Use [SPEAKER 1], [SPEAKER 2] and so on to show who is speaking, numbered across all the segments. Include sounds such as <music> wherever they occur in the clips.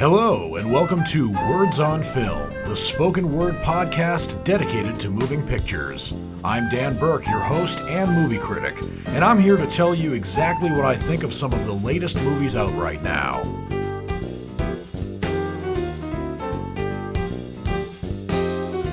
[SPEAKER 1] Hello, and welcome to Words on Film, the spoken word podcast dedicated to moving pictures. I'm Dan Burke, your host and movie critic, and I'm here to tell you exactly what I think of some of the latest movies out right now.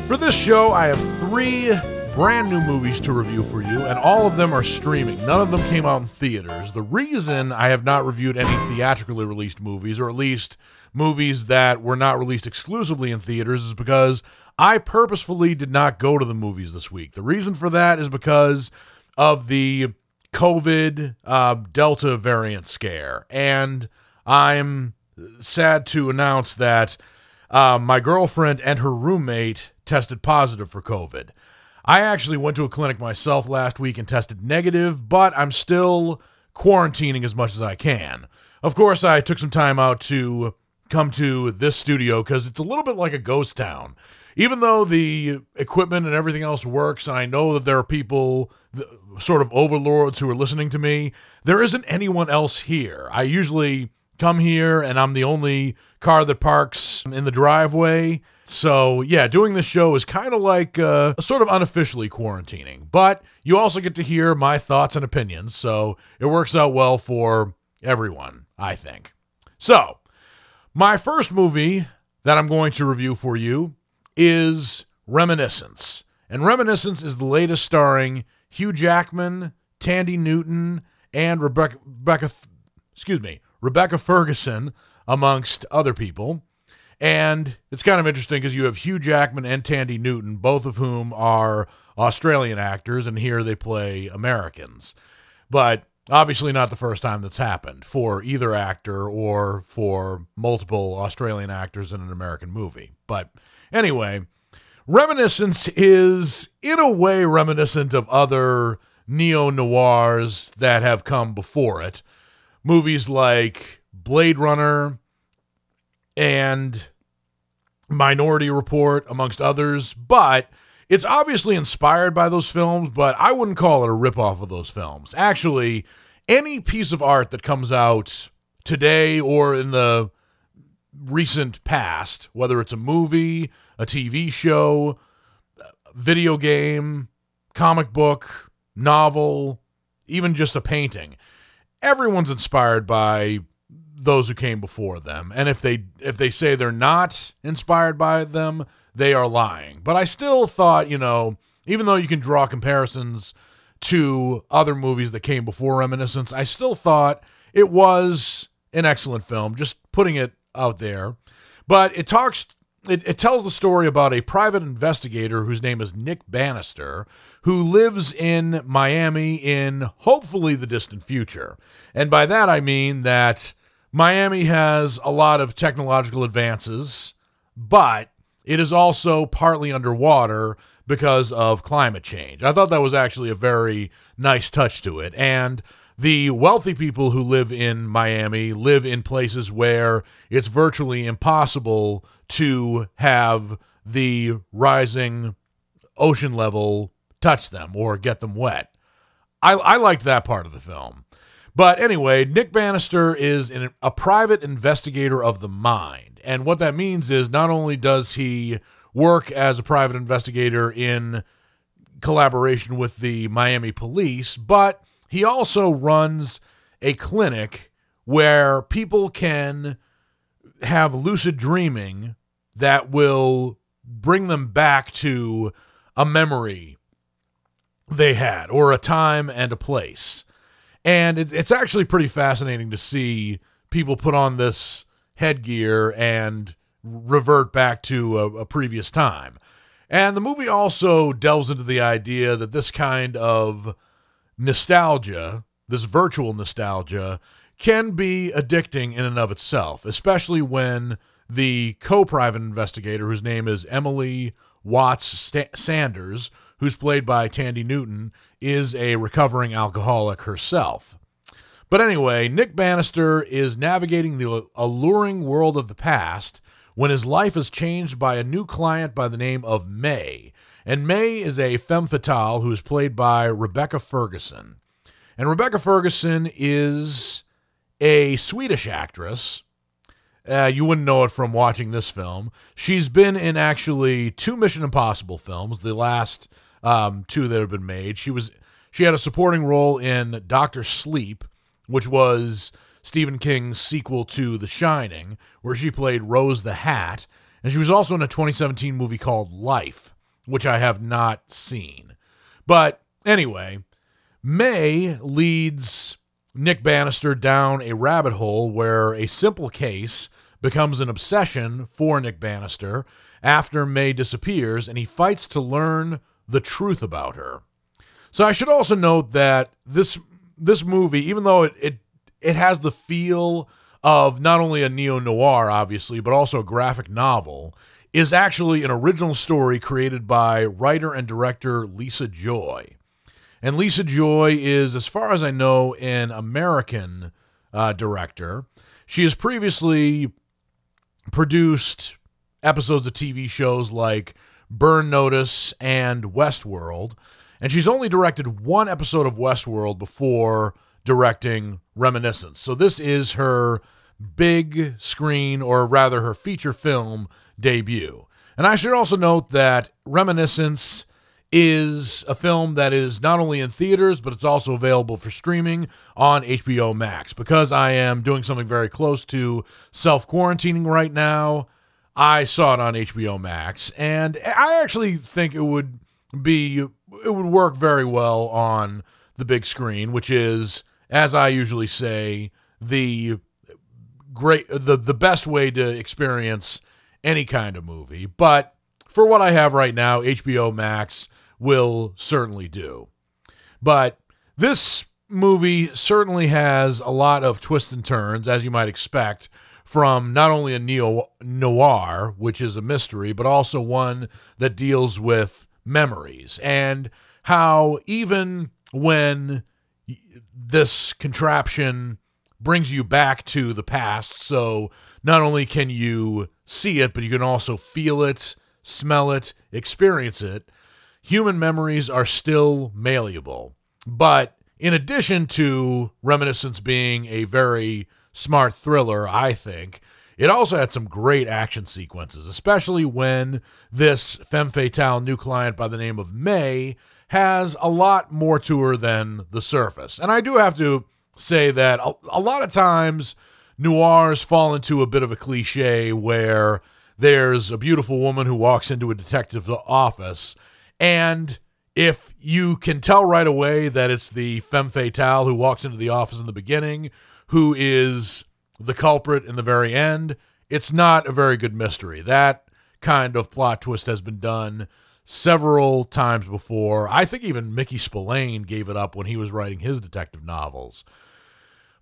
[SPEAKER 2] For this show, I have three brand new movies to review for you, and all of them are streaming. None of them came out in theaters. The reason I have not reviewed any theatrically released movies, or at least movies that were not released exclusively in theaters, is because I purposefully did not go to the movies this week. The reason for that is because of the COVID uh, Delta variant scare. And I'm sad to announce that uh, my girlfriend and her roommate tested positive for COVID. I actually went to a clinic myself last week and tested negative, but I'm still quarantining as much as I can. Of course, I took some time out to come to this studio because it's a little bit like a ghost town. Even though the equipment and everything else works, and I know that there are people, sort of overlords, who are listening to me, there isn't anyone else here. I usually come here and I'm the only car that parks in the driveway. So, yeah, doing this show is kind of like uh, sort of unofficially quarantining, but you also get to hear my thoughts and opinions. So, it works out well for everyone, I think. So, my first movie that I'm going to review for you is Reminiscence. And Reminiscence is the latest starring Hugh Jackman, Thandie Newton, and Rebecca, Rebecca excuse me, Rebecca Ferguson, amongst other people. And it's kind of interesting because you have Hugh Jackman and Thandie Newton, both of whom are Australian actors, and here they play Americans. But obviously, not the first time that's happened for either actor or for multiple Australian actors in an American movie. But anyway, Reminiscence is, in a way, reminiscent of other neo noirs that have come before it. Movies like Blade Runner, and Minority Report, amongst others. But it's obviously inspired by those films, but I wouldn't call it a ripoff of those films. Actually, any piece of art that comes out today or in the recent past, whether it's a movie, a TV show, video game, comic book, novel, even just a painting, everyone's inspired by those who came before them. And if they if they say they're not inspired by them, they are lying. But I still thought, you know, even though you can draw comparisons to other movies that came before Reminiscence, I still thought it was an excellent film, just putting it out there. But it talks it, it tells the story about a private investigator whose name is Nick Bannister, who lives in Miami in hopefully the distant future. And by that I mean that Miami has a lot of technological advances, but it is also partly underwater because of climate change. I thought that was actually a very nice touch to it. And the wealthy people who live in Miami live in places where it's virtually impossible to have the rising ocean level touch them or get them wet. I, I liked that part of the film. But anyway, Nick Bannister is an, a private investigator of the mind. And what that means is not only does he work as a private investigator in collaboration with the Miami police, but he also runs a clinic where people can have lucid dreaming that will bring them back to a memory they had or a time and a place. And it, it's actually pretty fascinating to see people put on this headgear and revert back to a, a previous time. And the movie also delves into the idea that this kind of nostalgia, this virtual nostalgia, can be addicting in and of itself, especially when the co private investigator, whose name is Emily Watts Sanders, who's played by Thandie Newton, is a recovering alcoholic herself. But anyway, Nick Bannister is navigating the alluring world of the past when his life is changed by a new client by the name of May. And May is a femme fatale who is played by Rebecca Ferguson. And Rebecca Ferguson is a Swedish actress Uh, you wouldn't know it from watching this film. She's been in actually two Mission Impossible films, the last um, two that have been made. She was she had a supporting role in Doctor Sleep, which was Stephen King's sequel to The Shining, where she played Rose the Hat, and she was also in a 2017 movie called Life, which I have not seen. But anyway, May leads Nick Bannister down a rabbit hole where a simple case becomes an obsession for Nick Bannister after May disappears and he fights to learn the truth about her. So I should also note that this this movie, even though it it, it has the feel of not only a neo noir, obviously, but also a graphic novel, is actually an original story created by writer and director Lisa Joy. And Lisa Joy is, as far as I know, an American uh, director. She has previously produced episodes of TV shows like Burn Notice and Westworld. And she's only directed one episode of Westworld before directing Reminiscence. So this is her big screen, or rather her feature film debut. And I should also note that Reminiscence is a film that is not only in theaters, but it's also available for streaming on HBO Max. Because I am doing something very close to self quarantining right now, I saw it on HBO Max, and I actually think it would be it would work very well on the big screen, which is, as I usually say, the great the the best way to experience any kind of movie. But for what I have right now, HBO Max will certainly do. But this movie certainly has a lot of twists and turns, as you might expect, from not only a neo noir, which is a mystery, but also one that deals with memories and how even when this contraption brings you back to the past, so not only can you see it, but you can also feel it, smell it, experience it human memories are still malleable. But in addition to Reminiscence being a very smart thriller, I think, it also had some great action sequences, especially when this femme fatale new client by the name of May has a lot more to her than the surface. And I do have to say that a, a lot of times noirs fall into a bit of a cliche where there's a beautiful woman who walks into a detective's office and if you can tell right away that it's the femme fatale who walks into the office in the beginning, who is the culprit in the very end, it's not a very good mystery. That kind of plot twist has been done several times before. I think even Mickey Spillane gave it up when he was writing his detective novels.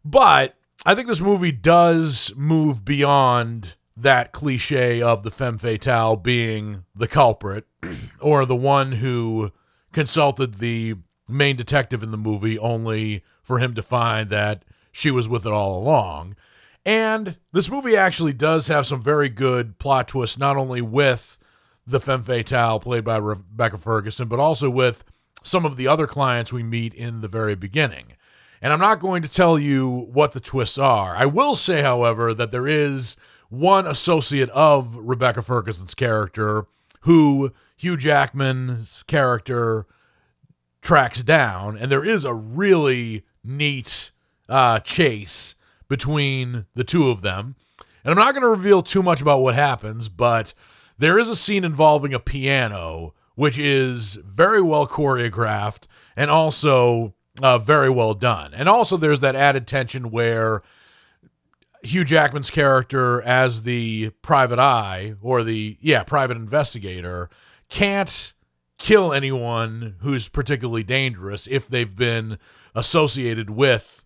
[SPEAKER 2] But I think this movie does move beyond that cliche of the femme fatale being the culprit <clears throat> or the one who consulted the main detective in the movie only for him to find that she was with it all along. And this movie actually does have some very good plot twists, not only with the femme fatale played by Rebecca Ferguson, but also with some of the other clients we meet in the very beginning. And I'm not going to tell you what the twists are. I will say, however, that there is one associate of Rebecca Ferguson's character who Hugh Jackman's character tracks down, and there is a really neat uh, chase between the two of them. And I'm not going to reveal too much about what happens, but there is a scene involving a piano, which is very well choreographed and also uh, very well done. And also, there's that added tension where Hugh Jackman's character as the private eye or the yeah private investigator can't kill anyone who's particularly dangerous if they've been associated with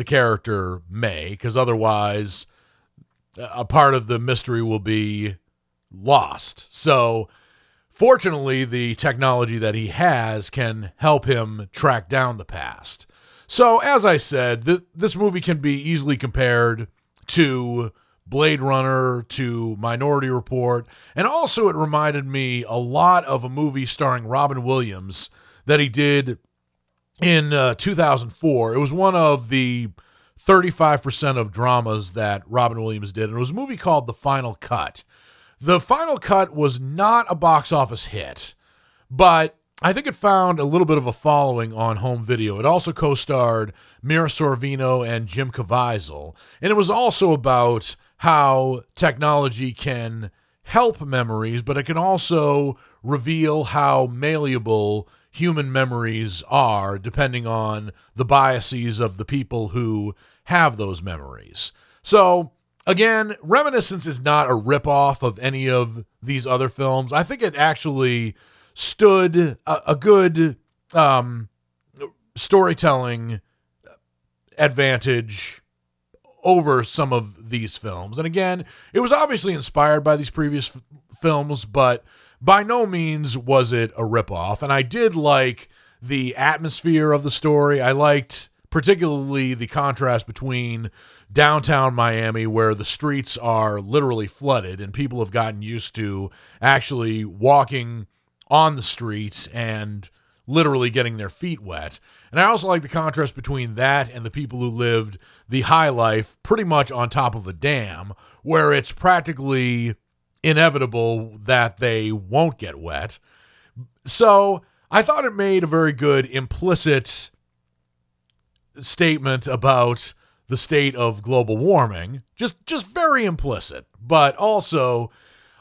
[SPEAKER 2] the character May because otherwise a part of the mystery will be lost. So fortunately the technology that he has can help him track down the past. So as I said, th- this movie can be easily compared to Blade Runner to Minority Report. And also, it reminded me a lot of a movie starring Robin Williams that he did in uh, 2004. It was one of the 35% of dramas that Robin Williams did. And it was a movie called The Final Cut. The Final Cut was not a box office hit, but I think it found a little bit of a following on home video. It also co starred Mira Sorvino and Jim Caviezel. And it was also about how technology can help memories, but it can also reveal how malleable human memories are depending on the biases of the people who have those memories. So, again, Reminiscence is not a ripoff of any of these other films. I think it actually stood a, a good um, storytelling advantage over some of these films. And again, it was obviously inspired by these previous f- films, but by no means was it a ripoff. And I did like the atmosphere of the story. I liked particularly the contrast between downtown Miami, where the streets are literally flooded and people have gotten used to actually walking on the streets and literally getting their feet wet. And I also like the contrast between that and the people who lived the high life pretty much on top of a dam, where it's practically inevitable that they won't get wet. So I thought it made a very good implicit statement about the state of global warming. Just just very implicit, but also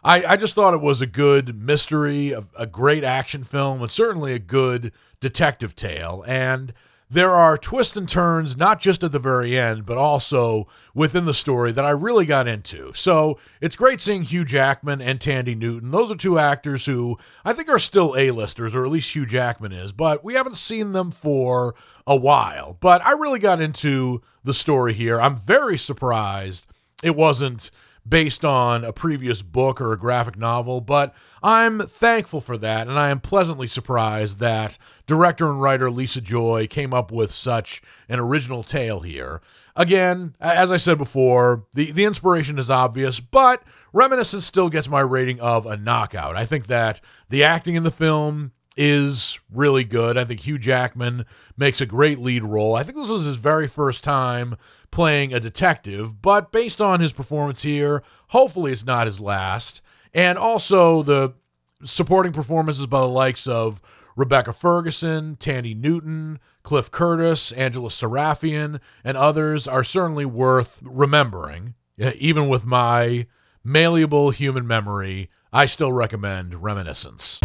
[SPEAKER 2] I, I just thought it was a good mystery, a, a great action film, and certainly a good detective tale. And there are twists and turns, not just at the very end, but also within the story that I really got into. So it's great seeing Hugh Jackman and Thandie Newton. Those are two actors who I think are still A-listers, or at least Hugh Jackman is, but we haven't seen them for a while. But I really got into the story here. I'm very surprised it wasn't based on a previous book or a graphic novel, but I'm thankful for that, and I am pleasantly surprised that director and writer Lisa Joy came up with such an original tale here. Again, as I said before, the, the inspiration is obvious, but Reminiscence still gets my rating of a knockout. I think that the acting in the film is really good. I think Hugh Jackman makes a great lead role. I think this is his very first time playing a detective, but based on his performance here, hopefully it's not his last. And also the supporting performances by the likes of Rebecca Ferguson, Thandie Newton, Cliff Curtis, Angela Sarafyan, and others are certainly worth remembering. Even with my malleable human memory, I still recommend Reminiscence.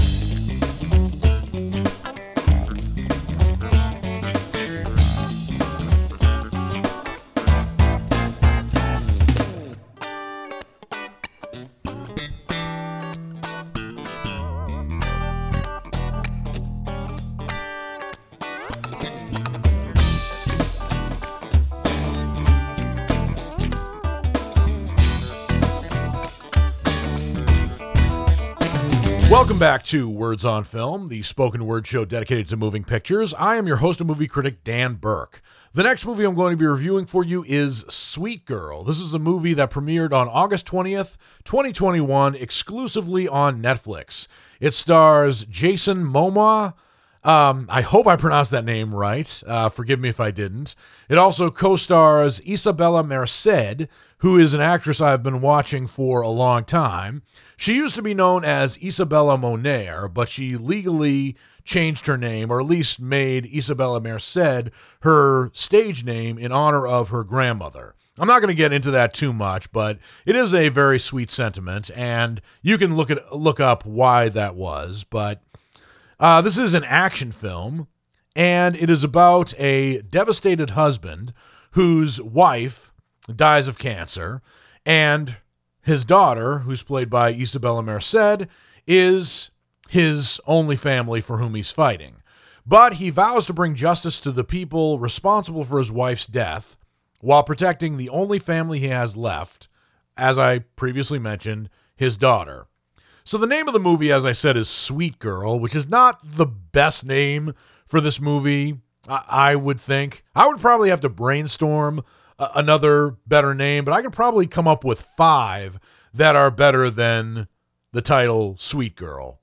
[SPEAKER 2] Welcome back to Words on Film, the spoken word show dedicated to moving pictures. I am your host and movie critic, Dan Burke. The next movie I'm going to be reviewing for you is Sweet Girl. This is a movie that premiered on August 20th, 2021, exclusively on Netflix. It stars Jason Momoa. Um, I hope I pronounced that name right. Uh, forgive me if I didn't. It also co stars Isabella Merced, who is an actress I've been watching for a long time. She used to be known as Isabella Moner, but she legally changed her name, or at least made Isabella Merced her stage name in honor of her grandmother. I'm not going to get into that too much, but it is a very sweet sentiment, and you can look at look up why that was. But uh, this is an action film, and it is about a devastated husband whose wife dies of cancer, and his daughter, who's played by Isabella Merced, is his only family for whom he's fighting. But he vows to bring justice to the people responsible for his wife's death while protecting the only family he has left, as I previously mentioned, his daughter. So the name of the movie, as I said, is Sweet Girl, which is not the best name for this movie, I, would think. I would probably have to brainstorm another better name, but I could probably come up with five that are better than the title Sweet Girl.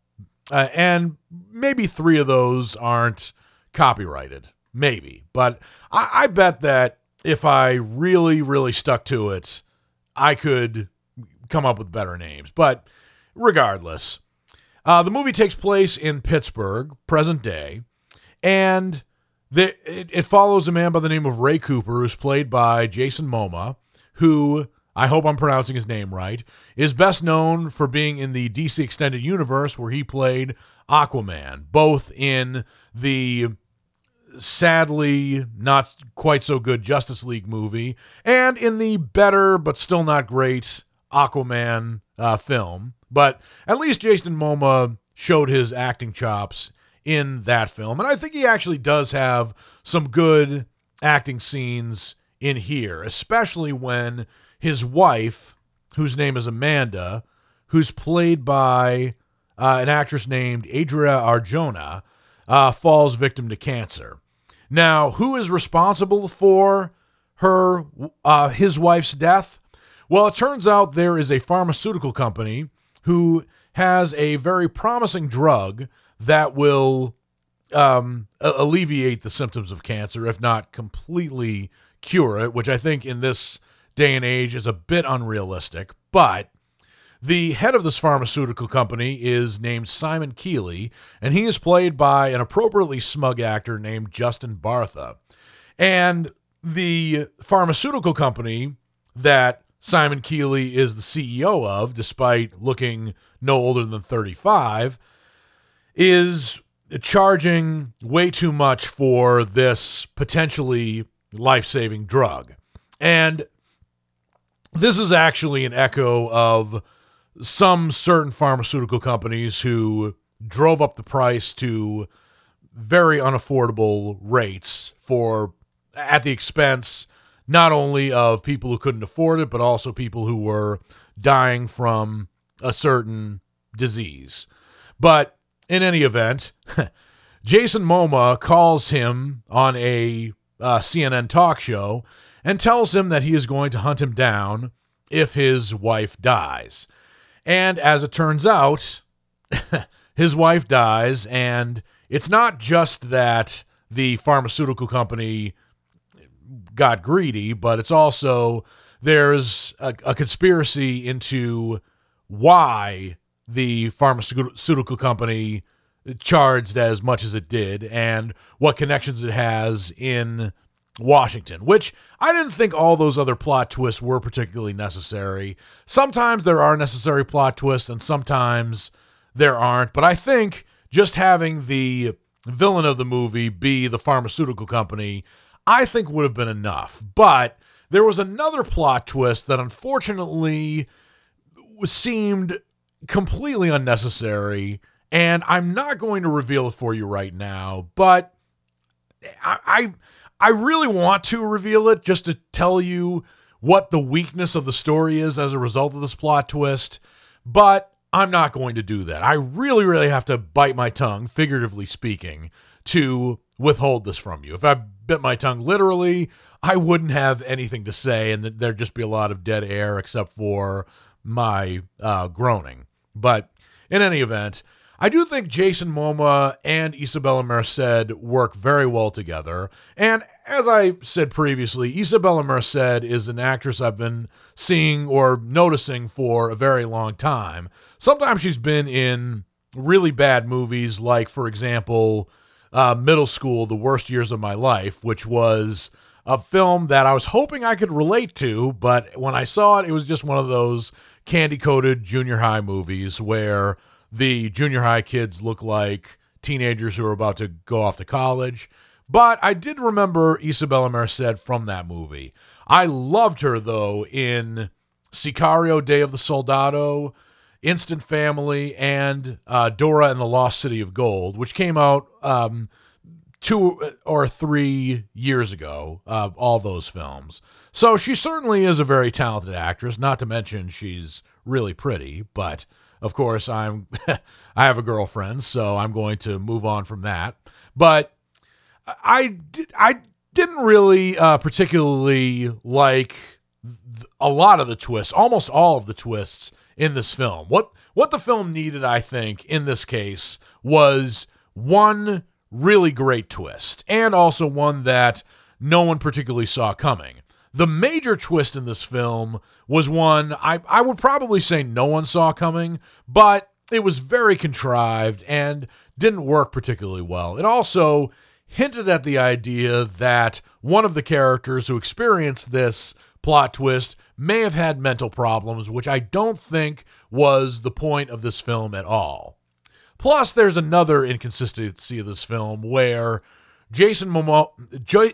[SPEAKER 2] Uh, and maybe three of those aren't copyrighted. Maybe. But I, I bet that if I really, really stuck to it, I could come up with better names. But regardless, uh, the movie takes place in Pittsburgh, present day, and the, it, it follows a man by the name of Ray Cooper, who's played by Jason Momoa, who I hope I'm pronouncing his name right, is best known for being in the DC Extended Universe where he played Aquaman, both in the sadly not quite so good Justice League movie and in the better but still not great Aquaman uh, film. But at least Jason Momoa showed his acting chops in that film, and I think he actually does have some good acting scenes in here, especially when his wife, whose name is Amanda, who's played by uh, an actress named Adria Arjona, uh, falls victim to cancer. Now, who is responsible for her uh, his wife's death? Well, it turns out there is a pharmaceutical company who has a very promising drug that will um, alleviate the symptoms of cancer, if not completely cure it, which I think in this day and age is a bit unrealistic. But the head of this pharmaceutical company is named Simon Keeley, and he is played by an appropriately smug actor named Justin Bartha. And the pharmaceutical company that Simon Keeley is the CEO of, despite looking no older than 35, is charging way too much for this potentially life saving drug. And this is actually an echo of some certain pharmaceutical companies who drove up the price to very unaffordable rates for at the expense not only of people who couldn't afford it but also people who were dying from a certain disease. But in any event, <laughs> Jason Momoa calls him on a uh, CNN talk show and tells him that he is going to hunt him down if his wife dies. And as it turns out, <laughs> his wife dies, and it's not just that the pharmaceutical company got greedy, but it's also there's a, a conspiracy into why the pharmaceutical company charged as much as it did and what connections it has in Washington, which I didn't think all those other plot twists were particularly necessary. Sometimes there are necessary plot twists and sometimes there aren't, but I think just having the villain of the movie be the pharmaceutical company, I think would have been enough. But there was another plot twist that unfortunately seemed completely unnecessary, and I'm not going to reveal it for you right now, but I, I I really want to reveal it just to tell you what the weakness of the story is as a result of this plot twist, but I'm not going to do that. I really, really have to bite my tongue, figuratively speaking, to withhold this from you. If I bit my tongue literally, I wouldn't have anything to say, and there'd just be a lot of dead air except for my uh, groaning. But in any event, I do think Jason Momoa and Isabella Merced work very well together. And as I said previously, Isabella Merced is an actress I've been seeing or noticing for a very long time. Sometimes she's been in really bad movies, like, for example, uh, Middle School, The Worst Years of My Life, which was a film that I was hoping I could relate to, but when I saw it, it was just one of those candy coated junior high movies where the junior high kids look like teenagers who are about to go off to college. But I did remember Isabella Merced from that movie. I loved her, though, in Sicario Day of the Soldado, Instant Family, and uh, Dora and the Lost City of Gold, which came out um, two or three years ago, uh, all those films. So she certainly is a very talented actress, not to mention she's really pretty, but of course, I'm <laughs> I have a girlfriend, so I'm going to move on from that. But I I didn't really uh, particularly like a lot of the twists, almost all of the twists in this film. What what the film needed, I think, in this case was one really great twist, and also one that no one particularly saw coming. The major twist in this film was one I, I would probably say no one saw coming, but it was very contrived and didn't work particularly well. It also hinted at the idea that one of the characters who experienced this plot twist may have had mental problems, which I don't think was the point of this film at all. Plus, there's another inconsistency of this film where Jason Momoa, J-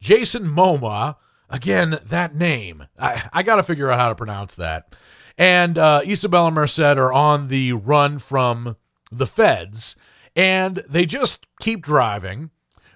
[SPEAKER 2] Jason Momoa, again that name, I, I got to figure out how to pronounce that, and uh, Isabella Merced are on the run from the feds, and they just keep driving,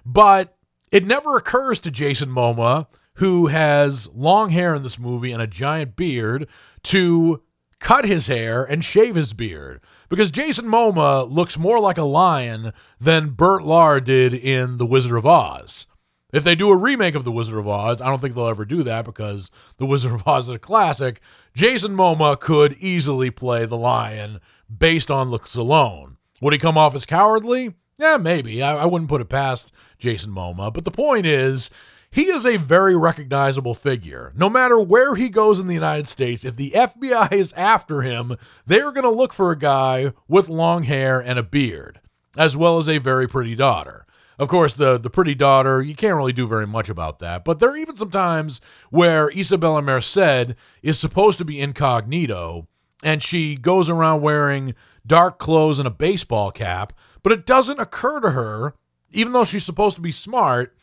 [SPEAKER 2] but it never occurs to Jason Momoa, who has long hair in this movie and a giant beard, to cut his hair and shave his beard because Jason Momoa looks more like a lion than Bert Lahr did in The Wizard of Oz. If they do a remake of The Wizard of Oz, I don't think they'll ever do that because The Wizard of <laughs> Oz is a classic. Jason Momoa could easily play the lion based on looks alone. Would he come off as cowardly? Yeah, maybe. I, I wouldn't put it past Jason Momoa. But the point is, he is a very recognizable figure. No matter where he goes in the United States, if the FBI is after him, they're going to look for a guy with long hair and a beard, as well as a very pretty daughter. Of course, the the pretty daughter, you can't really do very much about that. But there are even some times where Isabella Merced is supposed to be incognito, and she goes around wearing dark clothes and a baseball cap, but it doesn't occur to her, even though she's supposed to be smart,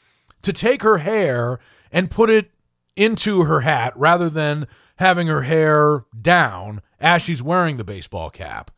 [SPEAKER 2] to take her hair and put it into her hat rather than having her hair down as she's wearing the baseball cap.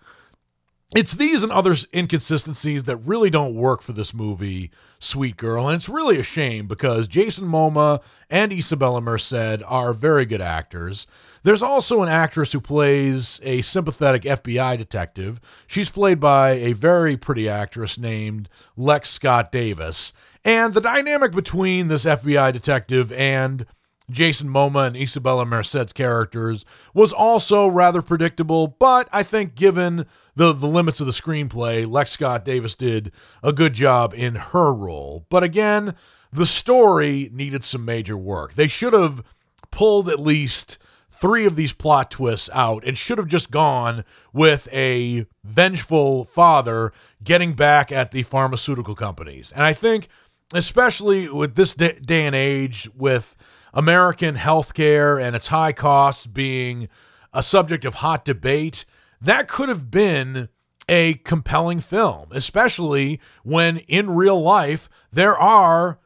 [SPEAKER 2] It's these and other inconsistencies that really don't work for this movie, Sweet Girl, and it's really a shame because Jason Momoa and Isabella Merced are very good actors. There's also an actress who plays a sympathetic FBI detective. She's played by a very pretty actress named Lex Scott Davis, and the dynamic between this FBI detective and Jason Momoa and Isabella Merced's characters was also rather predictable, but I think given the, the limits of the screenplay, Lex Scott Davis did a good job in her role. But again, the story needed some major work. They should have pulled at least three of these plot twists out and should have just gone with a vengeful father getting back at the pharmaceutical companies. And I think especially with this day, and age, with American healthcare and its high costs being a subject of hot debate, that could have been a compelling film, especially when in real life there are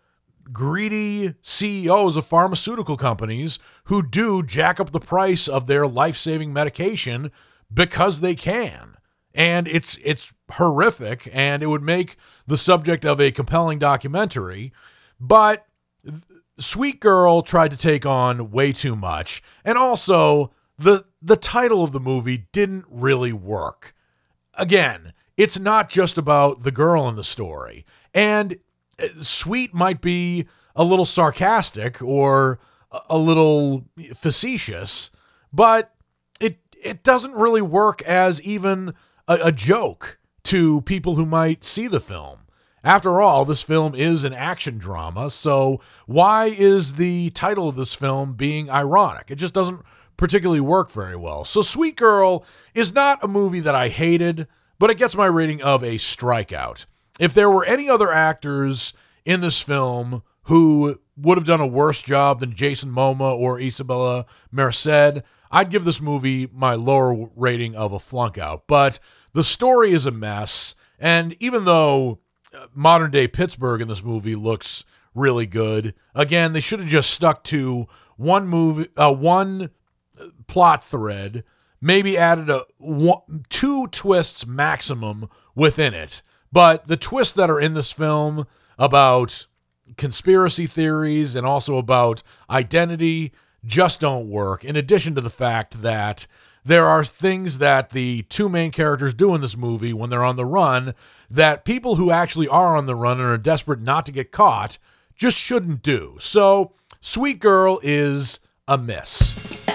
[SPEAKER 2] greedy CEOs of pharmaceutical companies who do jack up the price of their life-saving medication because they can. And it's it's horrific and it would make the subject of a compelling documentary. But sweet girl tried to take on way too much. And also the the title of the movie didn't really work again it's not just about the girl in the story and uh, sweet might be a little sarcastic or a little facetious but it it doesn't really work as even a, a joke to people who might see the film. After all, this film is an action drama, so why is the title of this film being ironic? It just doesn't particularly work very well. So, Sweet Girl is not a movie that I hated, but it gets my rating of a strikeout. If there were any other actors in this film who would have done a worse job than Jason Momoa or Isabella Merced, I'd give this movie my lower rating of a flunk out. But the story is a mess. And even though uh, modern day Pittsburgh in this movie looks really good, again, they should have just stuck to one movie, uh, one plot thread, maybe added a one, two twists maximum within it. But the twists that are in this film about conspiracy theories and also about identity just don't work. In addition to the fact that there are things that the two main characters do in this movie when they're on the run that people who actually are on the run and are desperate not to get caught just shouldn't do. So, Sweet Girl is a miss.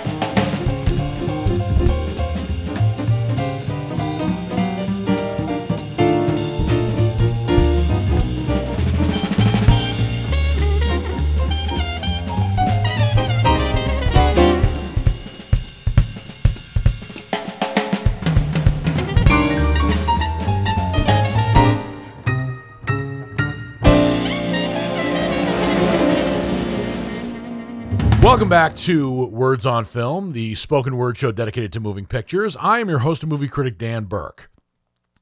[SPEAKER 2] Welcome back to Words on Film, the spoken word show dedicated to moving pictures. I am your host and movie critic, Dan Burke.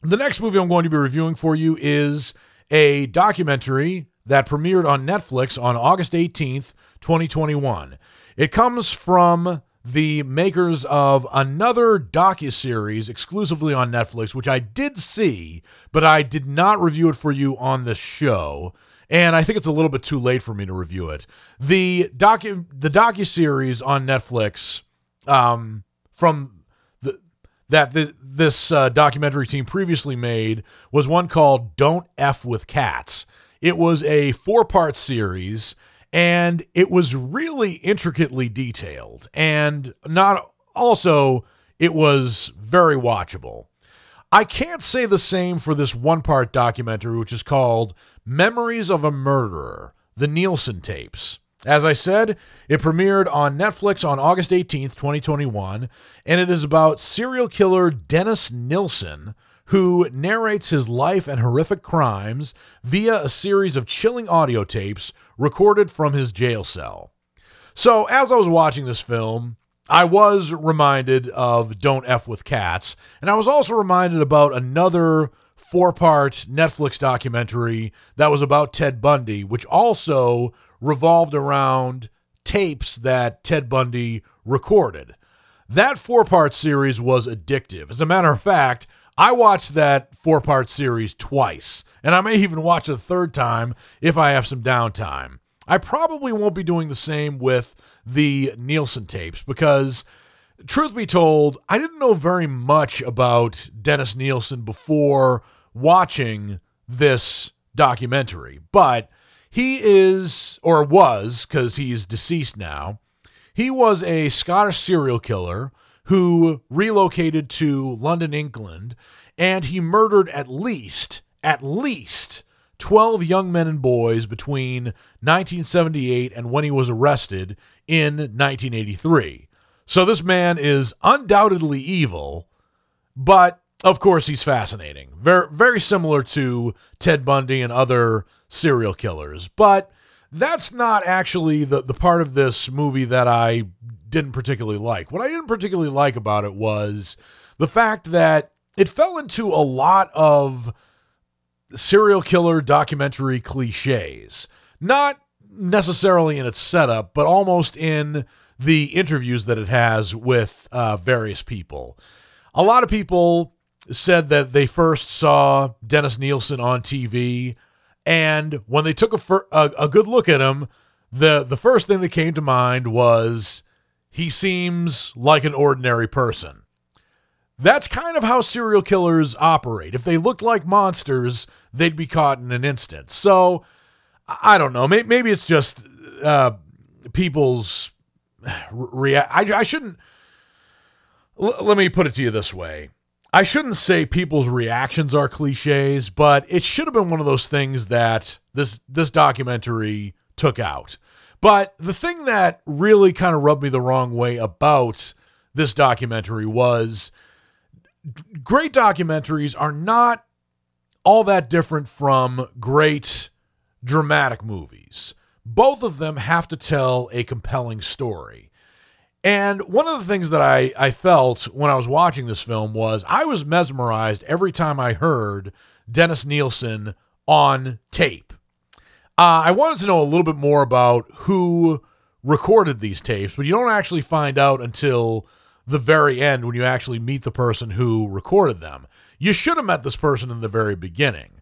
[SPEAKER 2] The next movie I'm going to be reviewing for you is a documentary that premiered on Netflix on August 18th, 2021. It comes from the makers of another docu-series exclusively on Netflix, which I did see, but I did not review it for you on this show. And I think it's a little bit too late for me to review it. The docu the docu-series on Netflix um, from the that the, this uh, documentary team previously made was one called Don't F with Cats. It was a four-part series and it was really intricately detailed and not also it was very watchable. I can't say the same for this one part documentary, which is called Memories of a Murderer The Nilsen Tapes. As I said, it premiered on Netflix on August 18th, 2021, and it is about serial killer Dennis Nilsen, who narrates his life and horrific crimes via a series of chilling audio tapes recorded from his jail cell. So, as I was watching this film, I was reminded of Don't F with Cats, and I was also reminded about another four part Netflix documentary that was about Ted Bundy, which also revolved around tapes that Ted Bundy recorded. That four part series was addictive. As a matter of fact, I watched that four part series twice, and I may even watch it a third time if I have some downtime. I probably won't be doing the same with the Nilsen tapes because, truth be told, I didn't know very much about Dennis Nilsen before watching this documentary, but he is, or was, because he's deceased now, he was a Scottish serial killer who relocated to London, England, and he murdered at least, at least 12 young men and boys between 1978 and when he was arrested in 1983. So this man is undoubtedly evil, but of course he's fascinating. Very very similar to Ted Bundy and other serial killers. But that's not actually the the part of this movie that I didn't particularly like. What I didn't particularly like about it was the fact that it fell into a lot of serial killer documentary cliches. Not necessarily in its setup, but almost in the interviews that it has with uh, various people. A lot of people said that they first saw Dennis Nilsen on TV, and when they took a, fir- a, a good look at him, the the first thing that came to mind was he seems like an ordinary person. That's kind of how serial killers operate. If they looked like monsters, they'd be caught in an instant. So I don't know. Maybe it's just uh, people's react. I, I shouldn't. L- let me put it to you this way. I shouldn't say people's reactions are cliches, but it should have been one of those things that this this documentary took out. But the thing that really kind of rubbed me the wrong way about this documentary was great documentaries are not all that different from great dramatic movies. Both of them have to tell a compelling story. And one of the things that I, I felt when I was watching this film was I was mesmerized every time I heard Dennis Nilsen on tape. Uh, I wanted to know a little bit more about who recorded these tapes, but you don't actually find out until the very end when you actually meet the person who recorded them. You should have met this person in the very beginning.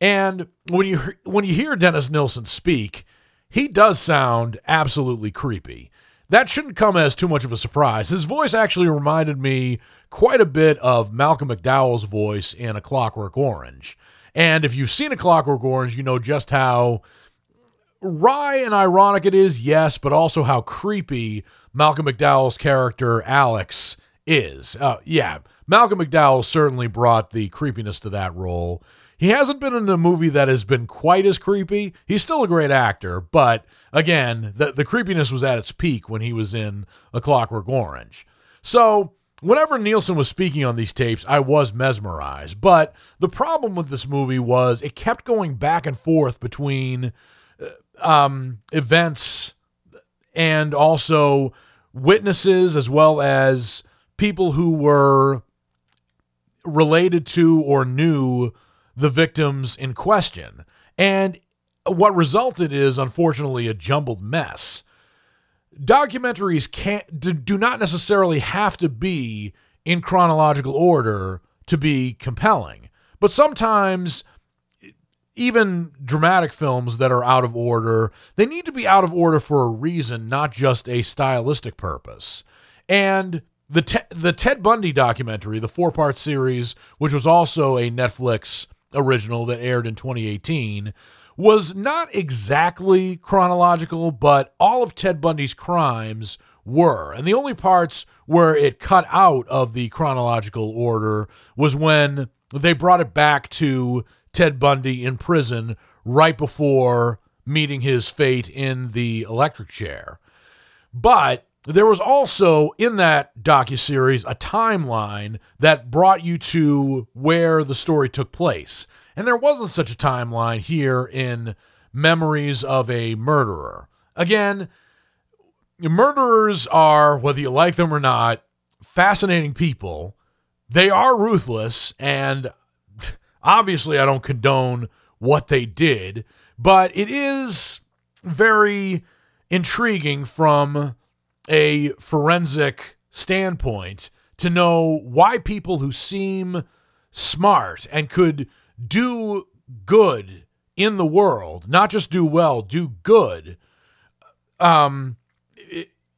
[SPEAKER 2] And when you when you hear Dennis Nilsen speak, he does sound absolutely creepy. That shouldn't come as too much of a surprise. His voice actually reminded me quite a bit of Malcolm McDowell's voice in A Clockwork Orange. And if you've seen A Clockwork Orange, you know just how wry and ironic it is, yes, but also how creepy Malcolm McDowell's character Alex is. Uh, yeah, Malcolm McDowell certainly brought the creepiness to that role. He hasn't been in a movie that has been quite as creepy. He's still a great actor, but again, the, the creepiness was at its peak when he was in A Clockwork Orange. So, whenever Nilsen was speaking on these tapes, I was mesmerized. But the problem with this movie was it kept going back and forth between uh, um, events and also witnesses as well as people who were related to or knew the victims in question. And what resulted is unfortunately a jumbled mess. Documentaries can't do not necessarily have to be in chronological order to be compelling. But sometimes even dramatic films that are out of order, they need to be out of order for a reason, not just a stylistic purpose. And the Te- the Ted Bundy documentary, the four part series, which was also a Netflix original that aired in 2018, was not exactly chronological, but all of Ted Bundy's crimes were. And the only parts where it cut out of the chronological order was when they brought it back to Ted Bundy in prison right before meeting his fate in the electric chair. But there was also in that docuseries a timeline that brought you to where the story took place. And there wasn't such a timeline here in Memories of a Murderer. Again, murderers are, whether you like them or not, fascinating people. They are ruthless, and obviously, I don't condone what they did, but it is very intriguing from a forensic standpoint to know why people who seem smart and could do good in the world, not just do well, do good, um,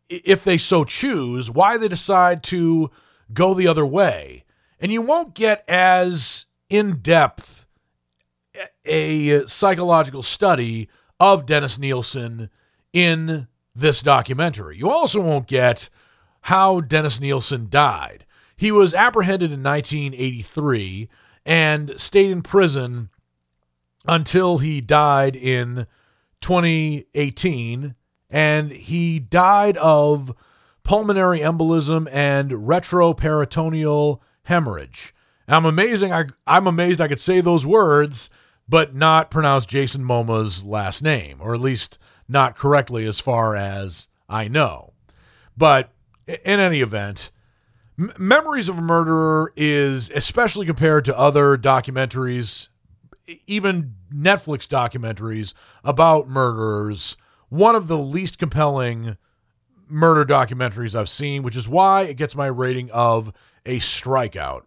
[SPEAKER 2] if they so choose, why they decide to go the other way. And you won't get as in depth a psychological study of Dennis Nilsen in this documentary. You also won't get how Dennis Nilsen died. He was apprehended in 1983 and stayed in prison until he died in 2018 and he died of pulmonary embolism and retroperitoneal hemorrhage. I'm amazing. I, I'm amazed I could say those words, but not pronounce Jason Momoa's last name, or at least not correctly as far as I know. But in any event, Memories of a Murderer is, especially compared to other documentaries, even Netflix documentaries about murderers, one of the least compelling murder documentaries I've seen, which is why it gets my rating of a strikeout.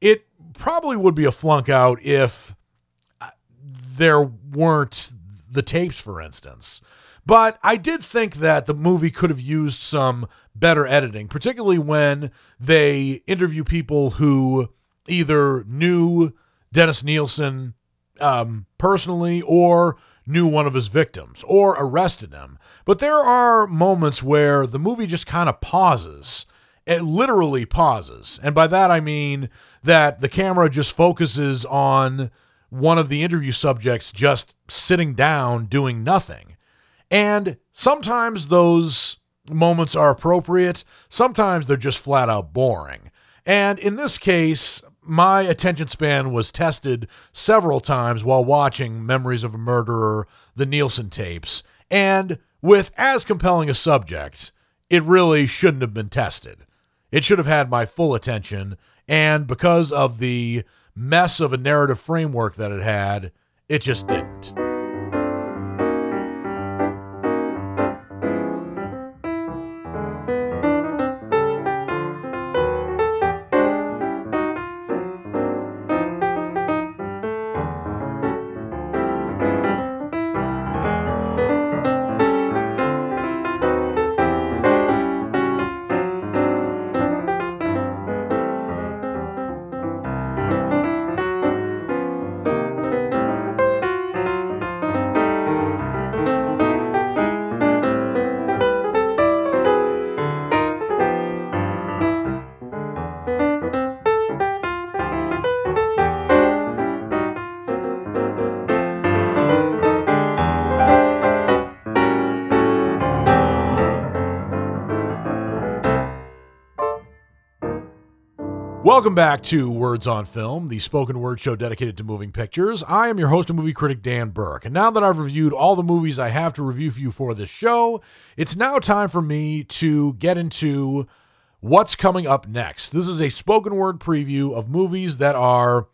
[SPEAKER 2] It probably would be a flunk out if uh, there weren't the tapes, for instance. But I did think that the movie could have used some better editing, particularly when they interview people who either knew Dennis Nilsen um, personally or knew one of his victims or arrested him. But there are moments where the movie just kind of pauses. It literally pauses. And by that I mean that the camera just focuses on one of the interview subjects just sitting down doing nothing. And sometimes those moments are appropriate, sometimes they're just flat out boring. And in this case, my attention span was tested several times while watching Memories of a Murderer, the Nilsen tapes, and with as compelling a subject, it really shouldn't have been tested. It should have had my full attention, and because of the mess of a narrative framework that it had, it just didn't. Welcome back to Words on Film, the spoken word show dedicated to moving pictures. I am your host and movie critic, Dan Burke. And now that I've reviewed all the movies I have to review for you for this show, it's now time for me to get into what's coming up next. This is a spoken word preview of movies that are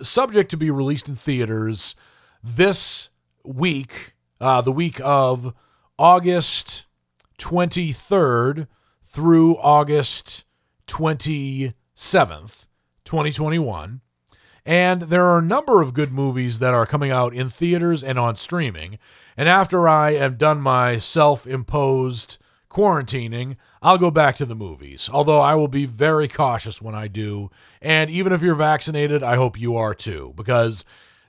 [SPEAKER 2] subject to be released in theaters this week, uh, the week of August 23rd through August 27th, 2021. And there are a number of good movies that are coming out in theaters and on streaming. And after I have done my self imposed quarantining, I'll go back to the movies. Although I will be very cautious when I do. And even if you're vaccinated, I hope you are too. Because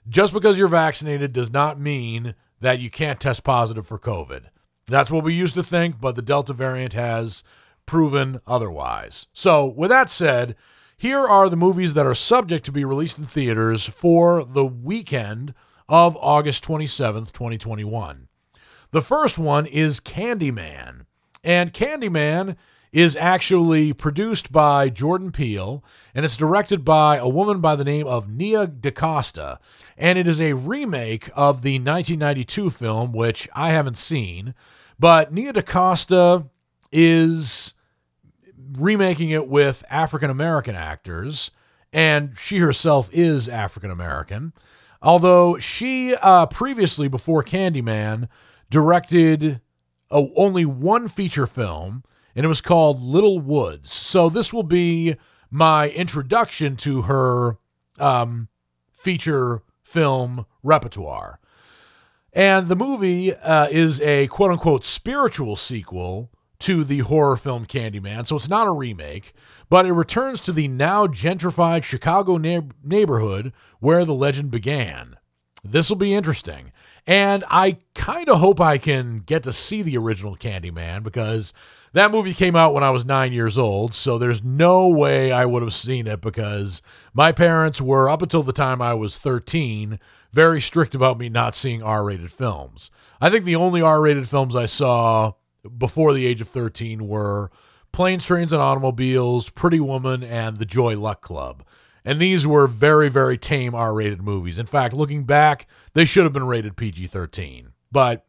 [SPEAKER 2] just because you're vaccinated does not mean that you can't test positive for COVID. That's what we used to think, but the Delta variant has proven otherwise. So, with that said, here are the movies that are subject to be released in theaters for the weekend of August 27th, 2021. The first one is Candyman. And Candyman is actually produced by Jordan Peele and it's directed by a woman by the name of Nia DaCosta. And it is a remake of the 1992 film, which I haven't seen. But Nia DaCosta is remaking it with African American actors, and she herself is African American. Although she uh, previously, before Candyman, directed a, only one feature film, and it was called Little Woods. So this will be my introduction to her um, feature film repertoire. And the movie uh, is a quote unquote spiritual sequel to the horror film Candyman. So it's not a remake, but it returns to the now gentrified Chicago na- neighborhood where the legend began. This will be interesting. And I kind of hope I can get to see the original Candyman because that movie came out when I was nine years old. So there's no way I would have seen it because my parents were, up until the time I was 13, very strict about me not seeing R rated films. I think the only R rated films I saw before the age of 13 were Planes, Trains, and Automobiles, Pretty Woman, and The Joy Luck Club. And these were very, very tame R rated movies. In fact, looking back, they should have been rated PG 13. But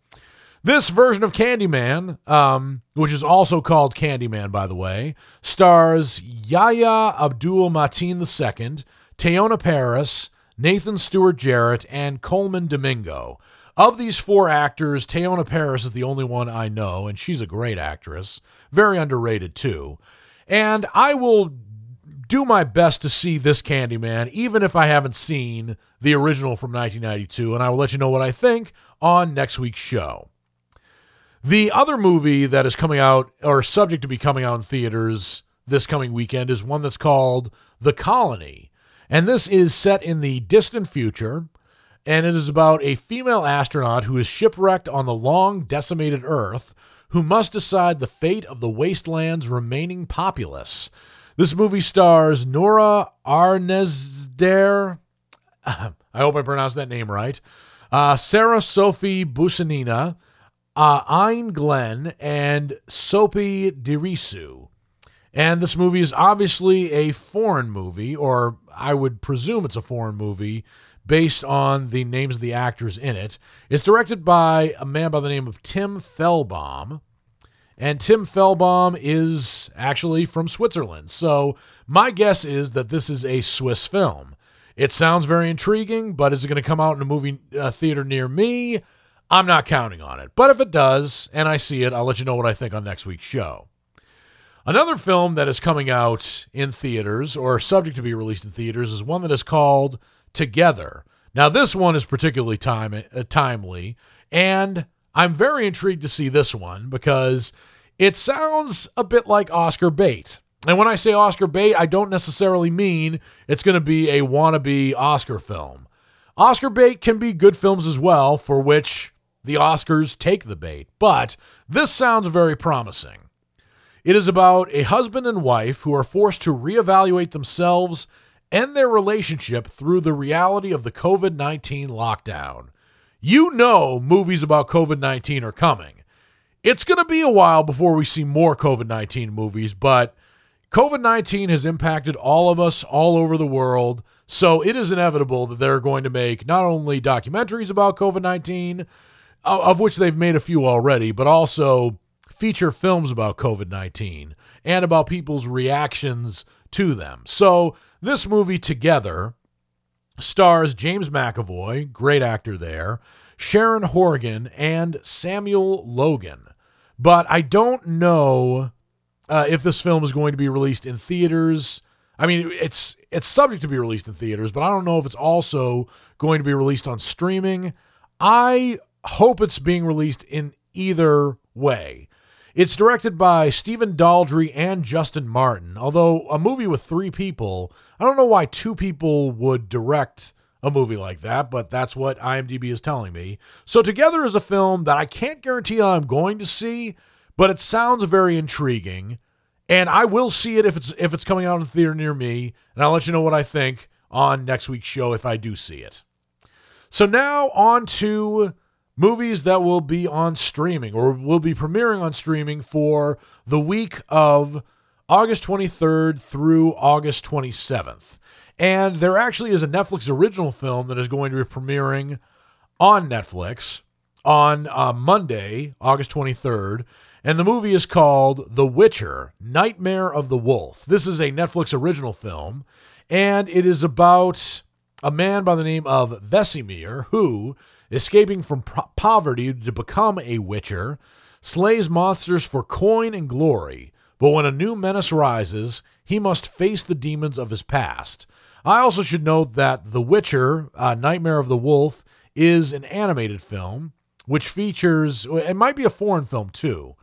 [SPEAKER 2] this version of Candyman, um, which is also called Candyman, by the way, stars Yahya Abdul Mateen II, Teyonah Parris, Nathan Stewart Jarrett, and Colman Domingo. Of these four actors, Teyonah Parris is the only one I know, and she's a great actress. Very underrated, too. And I will do my best to see this Candyman, even if I haven't seen the original from 1992, and I will let you know what I think on next week's show. The other movie that is coming out, or subject to be coming out in theaters this coming weekend, is one that's called The Colony. And this is set in the distant future and it is about a female astronaut who is shipwrecked on the long decimated Earth who must decide the fate of the wasteland's remaining populace. This movie stars Nora Arnezder. <sighs> I hope I pronounced that name right. Uh, Sarah Sophie Boussnina, uh, Iain Glen, and Sophie Dirisu. And this movie is obviously a foreign movie, or I would presume it's a foreign movie, based on the names of the actors in it. It's directed by a man by the name of Tim Fehlbaum. And Tim Fehlbaum is actually from Switzerland. So my guess is that this is a Swiss film. It sounds very intriguing, but is it going to come out in a movie uh, theater near me? I'm not counting on it. But if it does, and I see it, I'll let you know what I think on next week's show. Another film that is coming out in theaters or subject to be released in theaters is one that is called together. Now, this one is particularly time, uh, timely, and I'm very intrigued to see this one because it sounds a bit like Oscar bait. And when I say Oscar bait, I don't necessarily mean it's going to be a wannabe Oscar film. Oscar bait can be good films as well, for which the Oscars take the bait, but this sounds very promising. It is about a husband and wife who are forced to reevaluate themselves and their relationship through the reality of the COVID 19 lockdown. You know, movies about COVID 19 are coming. It's going to be a while before we see more COVID 19 movies, but COVID 19 has impacted all of us all over the world. So it is inevitable that they're going to make not only documentaries about COVID 19, of which they've made a few already, but also feature films about COVID 19 and about people's reactions to them. So this movie together stars James McAvoy, great actor there, Sharon Horgan, and Samuel Logan. But I don't know uh, if this film is going to be released in theaters. I mean, it's it's subject to be released in theaters, but I don't know if it's also going to be released on streaming. I hope it's being released in either way. It's directed by Stephen Daldry and Justin Martin. Although a movie with three people, I don't know why two people would direct a movie like that, but that's what IMDb is telling me. So Together is a film that I can't guarantee I'm going to see, but it sounds very intriguing, and I will see it if it's if it's coming out in the theater near me, and I'll let you know what I think on next week's show if I do see it. So now on to movies that will be on streaming or will be premiering on streaming for the week of August 23rd through August 27th. And there actually is a Netflix original film that is going to be premiering on Netflix on uh, Monday, August 23rd. And the movie is called The Witcher Nightmare of the Wolf. This is a Netflix original film, and it is about a man by the name of Vesemir who escaping from poverty to become a witcher, slays monsters for coin and glory. But when a new menace rises, he must face the demons of his past. I also should note that The Witcher, uh, Nightmare of the Wolf, is an animated film which features, it might be a foreign film too.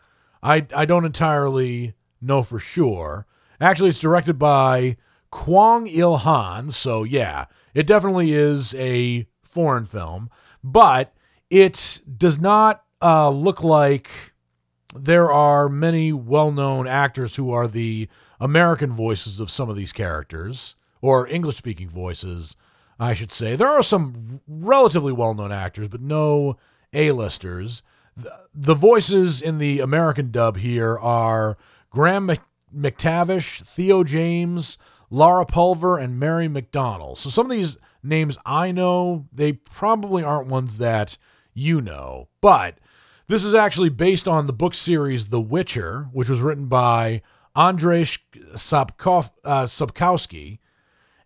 [SPEAKER 2] I, I don't entirely know for sure. Actually, it's directed by Kwang Il Han, so yeah, it definitely is a foreign film but it does not uh, look like there are many well known actors who are the American voices of some of these characters, or English speaking voices, I should say. There are some relatively well known actors, but no A listers. The, the, voices in the American dub here are Graham McTavish, Theo James, Laura Pulver, and Mary McDonald. So some of these names I know, they probably aren't ones that you know. But this is actually based on the book series The Witcher, which was written by Andrzej Sapkowski. Uh, Sapkowski.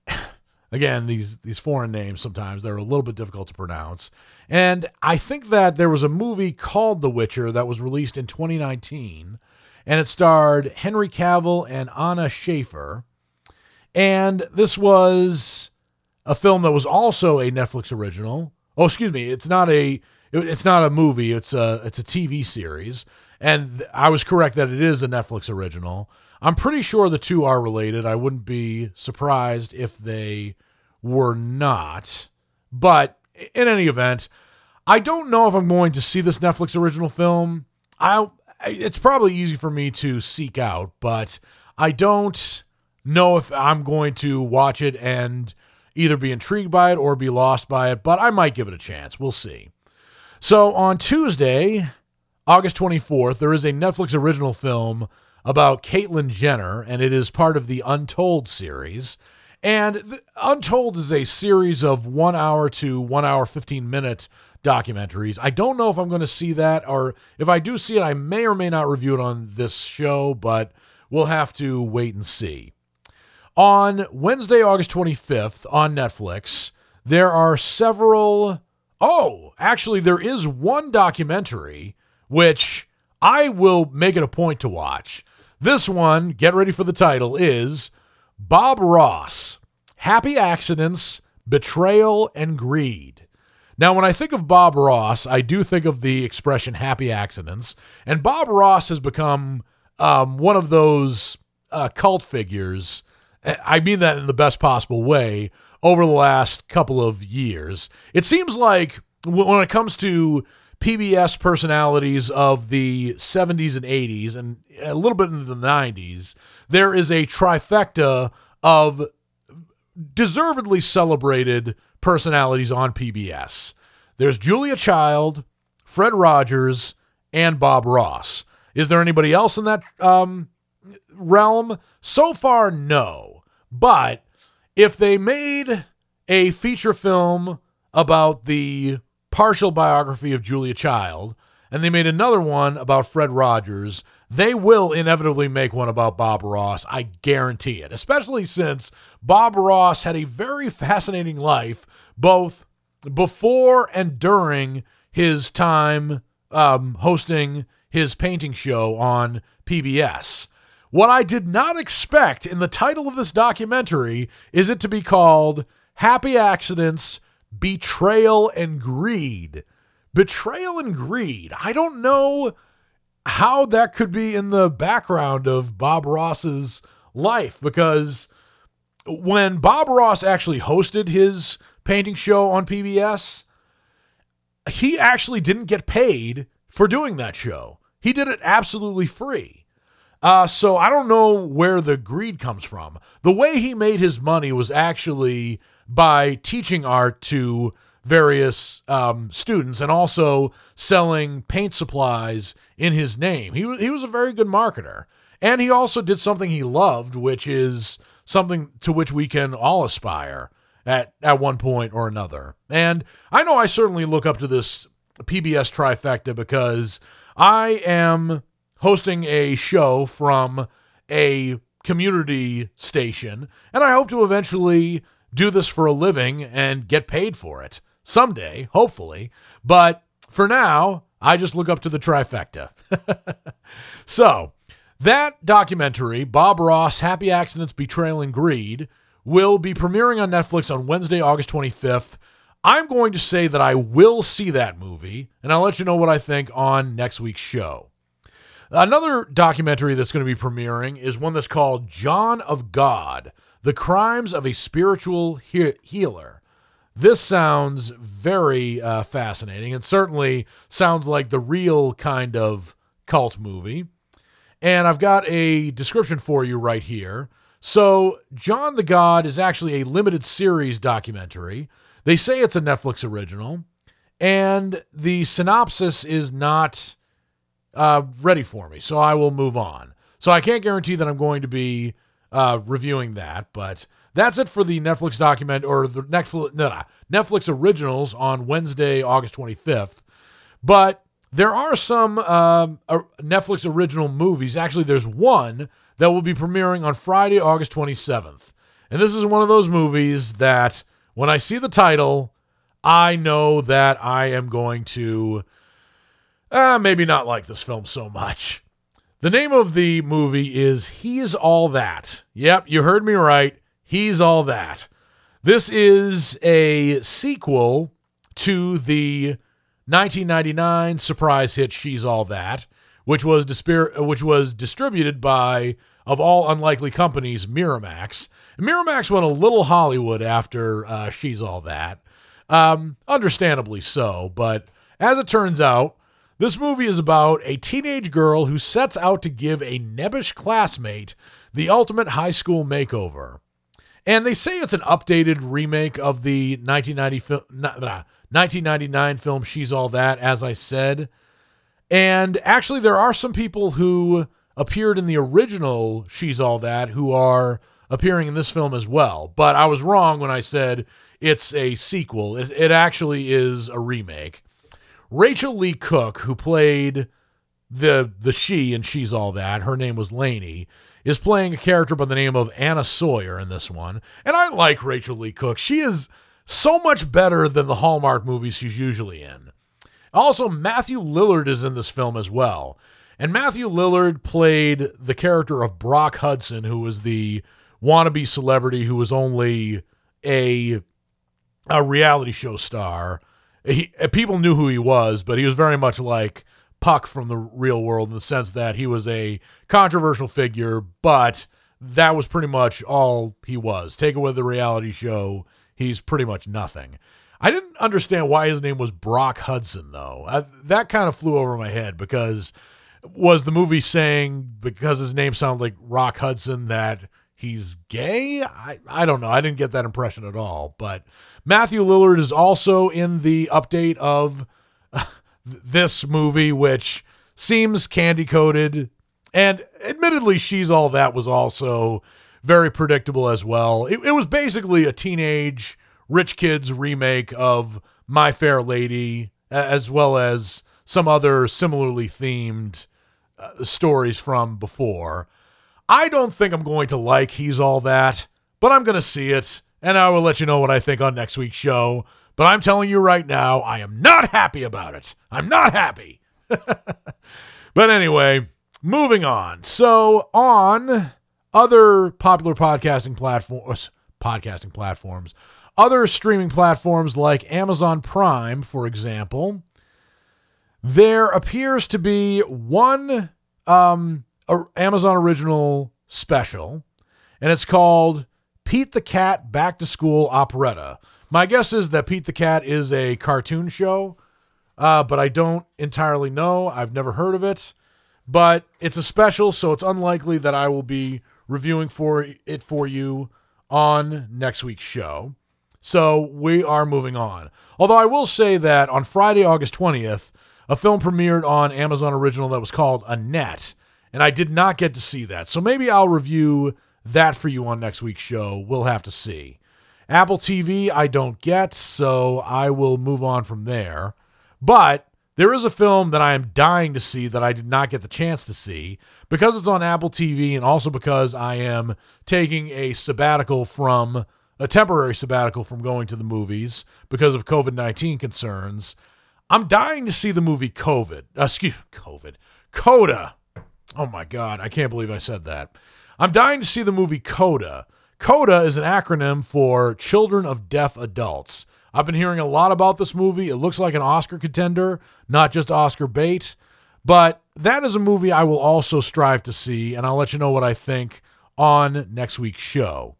[SPEAKER 2] <laughs> Again, these these foreign names sometimes they're a little bit difficult to pronounce. And I think that there was a movie called The Witcher that was released in 2019, and it starred Henry Cavill and Anna Shaffer. And this was a film that was also a Netflix original. Oh, excuse me, it's not a it's not a movie. It's a it's a TV series, and I was correct that it is a Netflix original. I'm pretty sure the two are related. I wouldn't be surprised if they were not. But in any event, I don't know if I'm going to see this Netflix original film. I it's probably easy for me to seek out, but I don't know if I'm going to watch it and either be intrigued by it or be lost by it, but I might give it a chance. We'll see. So on Tuesday, August 24th, there is a Netflix original film about Caitlyn Jenner, and it is part of the Untold series. And Untold is a series of one hour to one hour, 15 minute documentaries. I don't know if I'm going to see that, or if I do see it, I may or may not review it on this show, but we'll have to wait and see. On Wednesday, August 25th on Netflix, there are several. Oh, actually, there is one documentary which I will make it a point to watch. This one, get ready for the title, is Bob Ross Happy Accidents, Betrayal, and Greed. Now, when I think of Bob Ross, I do think of the expression happy accidents. And Bob Ross has become um, one of those uh, cult figures I mean that in the best possible way over the last couple of years. It seems like when it comes to PBS personalities of the 70s and 80s and a little bit into the 90s, there is a trifecta of deservedly celebrated personalities on PBS. There's Julia Child, Fred Rogers, and Bob Ross. Is there anybody else in that um, realm? So far, no. But if they made a feature film about the partial biography of Julia Child, and they made another one about Fred Rogers, they will inevitably make one about Bob Ross. I guarantee it, especially since Bob Ross had a very fascinating life, both before and during his time um, hosting his painting show on PBS. What I did not expect in the title of this documentary is it to be called Happy Accidents, Betrayal, and Greed. Betrayal and Greed. I don't know how that could be in the background of Bob Ross's life because when Bob Ross actually hosted his painting show on PBS, he actually didn't get paid for doing that show. He did it absolutely free. Uh, so I don't know where the greed comes from. The way he made his money was actually by teaching art to various um, students and also selling paint supplies in his name. He, he was a very good marketer. And he also did something he loved, which is something to which we can all aspire at, at one point or another. And I know I certainly look up to this PBS trifecta because I am hosting a show from a community station, and I hope to eventually do this for a living and get paid for it someday, hopefully. But for now, I just look up to the trifecta. <laughs> so, that documentary, Bob Ross, Happy Accidents, Betrayal, and Greed, will be premiering on Netflix on Wednesday, August 25th. I'm going to say that I will see that movie, and I'll let you know what I think on next week's show. Another documentary that's going to be premiering is one that's called John of God The Crimes of a Spiritual he- Healer. This sounds very uh, fascinating and certainly sounds like the real kind of cult movie. And I've got a description for you right here. So, John the God is actually a limited series documentary. They say it's a Netflix original, and the synopsis is not uh, ready for me, so I will move on. So, I can't guarantee that I'm going to be uh, reviewing that, but that's it for the Netflix document or the Netflix, no, no, Netflix originals on Wednesday, August 25th. But there are some uh, Netflix original movies. Actually, there's one that will be premiering on Friday, August 27th. And this is one of those movies that when I see the title, I know that I am going to uh, maybe not like this film so much. The name of the movie is He's All That. Yep, you heard me right. He's All That. This is a sequel to the 1999 surprise hit She's All That, which was dispir- which was distributed by of all unlikely companies Miramax. Miramax went a little Hollywood after uh, She's All That. Um, understandably so, but as it turns out, this movie is about a teenage girl who sets out to give a nebbish classmate the ultimate high school makeover. And they say it's an updated remake of the 1990 fil- 1999 film She's All That, as I said. And actually, there are some people who appeared in the original She's All That who are appearing in this film as well. But I was wrong when I said it's a sequel, it, it actually is a remake. Rachael Leigh Cook, who played the the she and she's all that, her name was Laney is playing a character by the name of Anna Sawyer in this one. And I like Rachael Leigh Cook. She is so much better than the Hallmark movies she's usually in. Also, Matthew Lillard is in this film as well. And Matthew Lillard played the character of Brock Hudson, who was the wannabe celebrity who was only a a reality show star. He, uh, people knew who he was, but he was very much like Puck from the real world in the sense that he was a controversial figure, but that was pretty much all he was. Take away the reality show, he's pretty much nothing. I didn't understand why his name was Brock Hudson, though. I, that kind of flew over my head because was the movie saying because his name sounded like Rock Hudson that he's gay? I, I don't know. I didn't get that impression at all. But Matthew Lillard is also in the update of <laughs> this movie, which seems candy coated And admittedly, She's All That was also very predictable as well. It, it was basically a teenage rich kids remake of My Fair Lady, as well as some other similarly themed uh, stories from before. I don't think I'm going to like He's All That, but I'm going to see it, and I will let you know what I think on next week's show. But I'm telling you right now, I am not happy about it. I'm not happy. <laughs> but anyway, moving on. So, on other popular podcasting platforms, podcasting platforms, other streaming platforms like Amazon Prime, for example, there appears to be one um, Amazon original special, and it's called Pete the Cat Back to School Operetta. My guess is that Pete the Cat is a cartoon show, uh, but I don't entirely know. I've never heard of it, but it's a special, so it's unlikely that I will be reviewing for it for you on next week's show. So we are moving on. Although I will say that on Friday, August 20th, a film premiered on Amazon Original that was called Annette, and I did not get to see that. So maybe I'll review that for you on next week's show. We'll have to see. Apple TV, I don't get, so I will move on from there. But there is a film that I am dying to see that I did not get the chance to see because it's on Apple TV and also because I am taking a sabbatical from a temporary sabbatical from going to the movies because of COVID 19 concerns. I'm dying to see the movie COVID. Uh, excuse COVID. Coda. Oh my God. I can't believe I said that. I'm dying to see the movie Coda CODA is an acronym for Children of Deaf Adults. I've been hearing a lot about this movie. It looks like an Oscar contender, not just Oscar bait. But that is a movie I will also strive to see, and I'll let you know what I think on next week's show.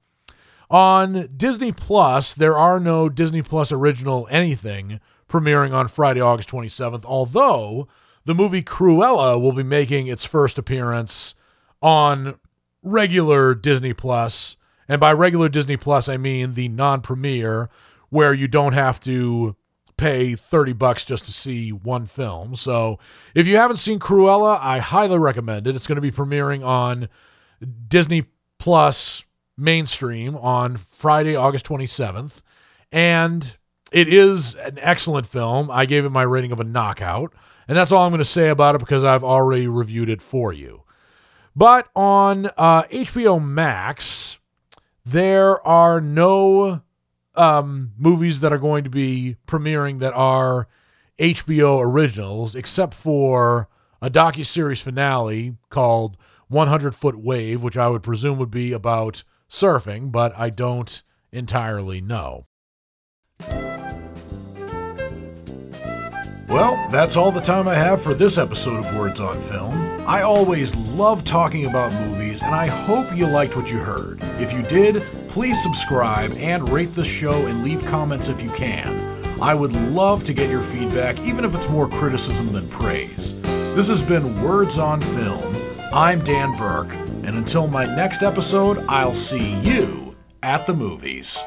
[SPEAKER 2] On Disney Plus, there are no Disney Plus original anything premiering on Friday, August 27th, although the movie Cruella will be making its first appearance on regular Disney Plus and by regular Disney Plus, I mean the non premiere where you don't have to pay 30 bucks just to see one film. So if you haven't seen Cruella, I highly recommend it. It's going to be premiering on Disney Plus mainstream on Friday, August 27th. And it is an excellent film. I gave it my rating of a knockout. And that's all I'm going to say about it because I've already reviewed it for you. But on uh, HBO Max, there are no um, movies that are going to be premiering that are HBO originals, except for a docu series finale called 100 Foot Wave, which I would presume would be about surfing, but I don't entirely know.
[SPEAKER 1] Well, that's all the time I have for this episode of Words on Film. I always love talking about movies, and I hope you liked what you heard. If you did, please subscribe and rate the show and leave comments if you can. I would love to get your feedback, even if it's more criticism than praise. This has been Words on Film. I'm Dan Burke, and until my next episode, I'll see you at the movies.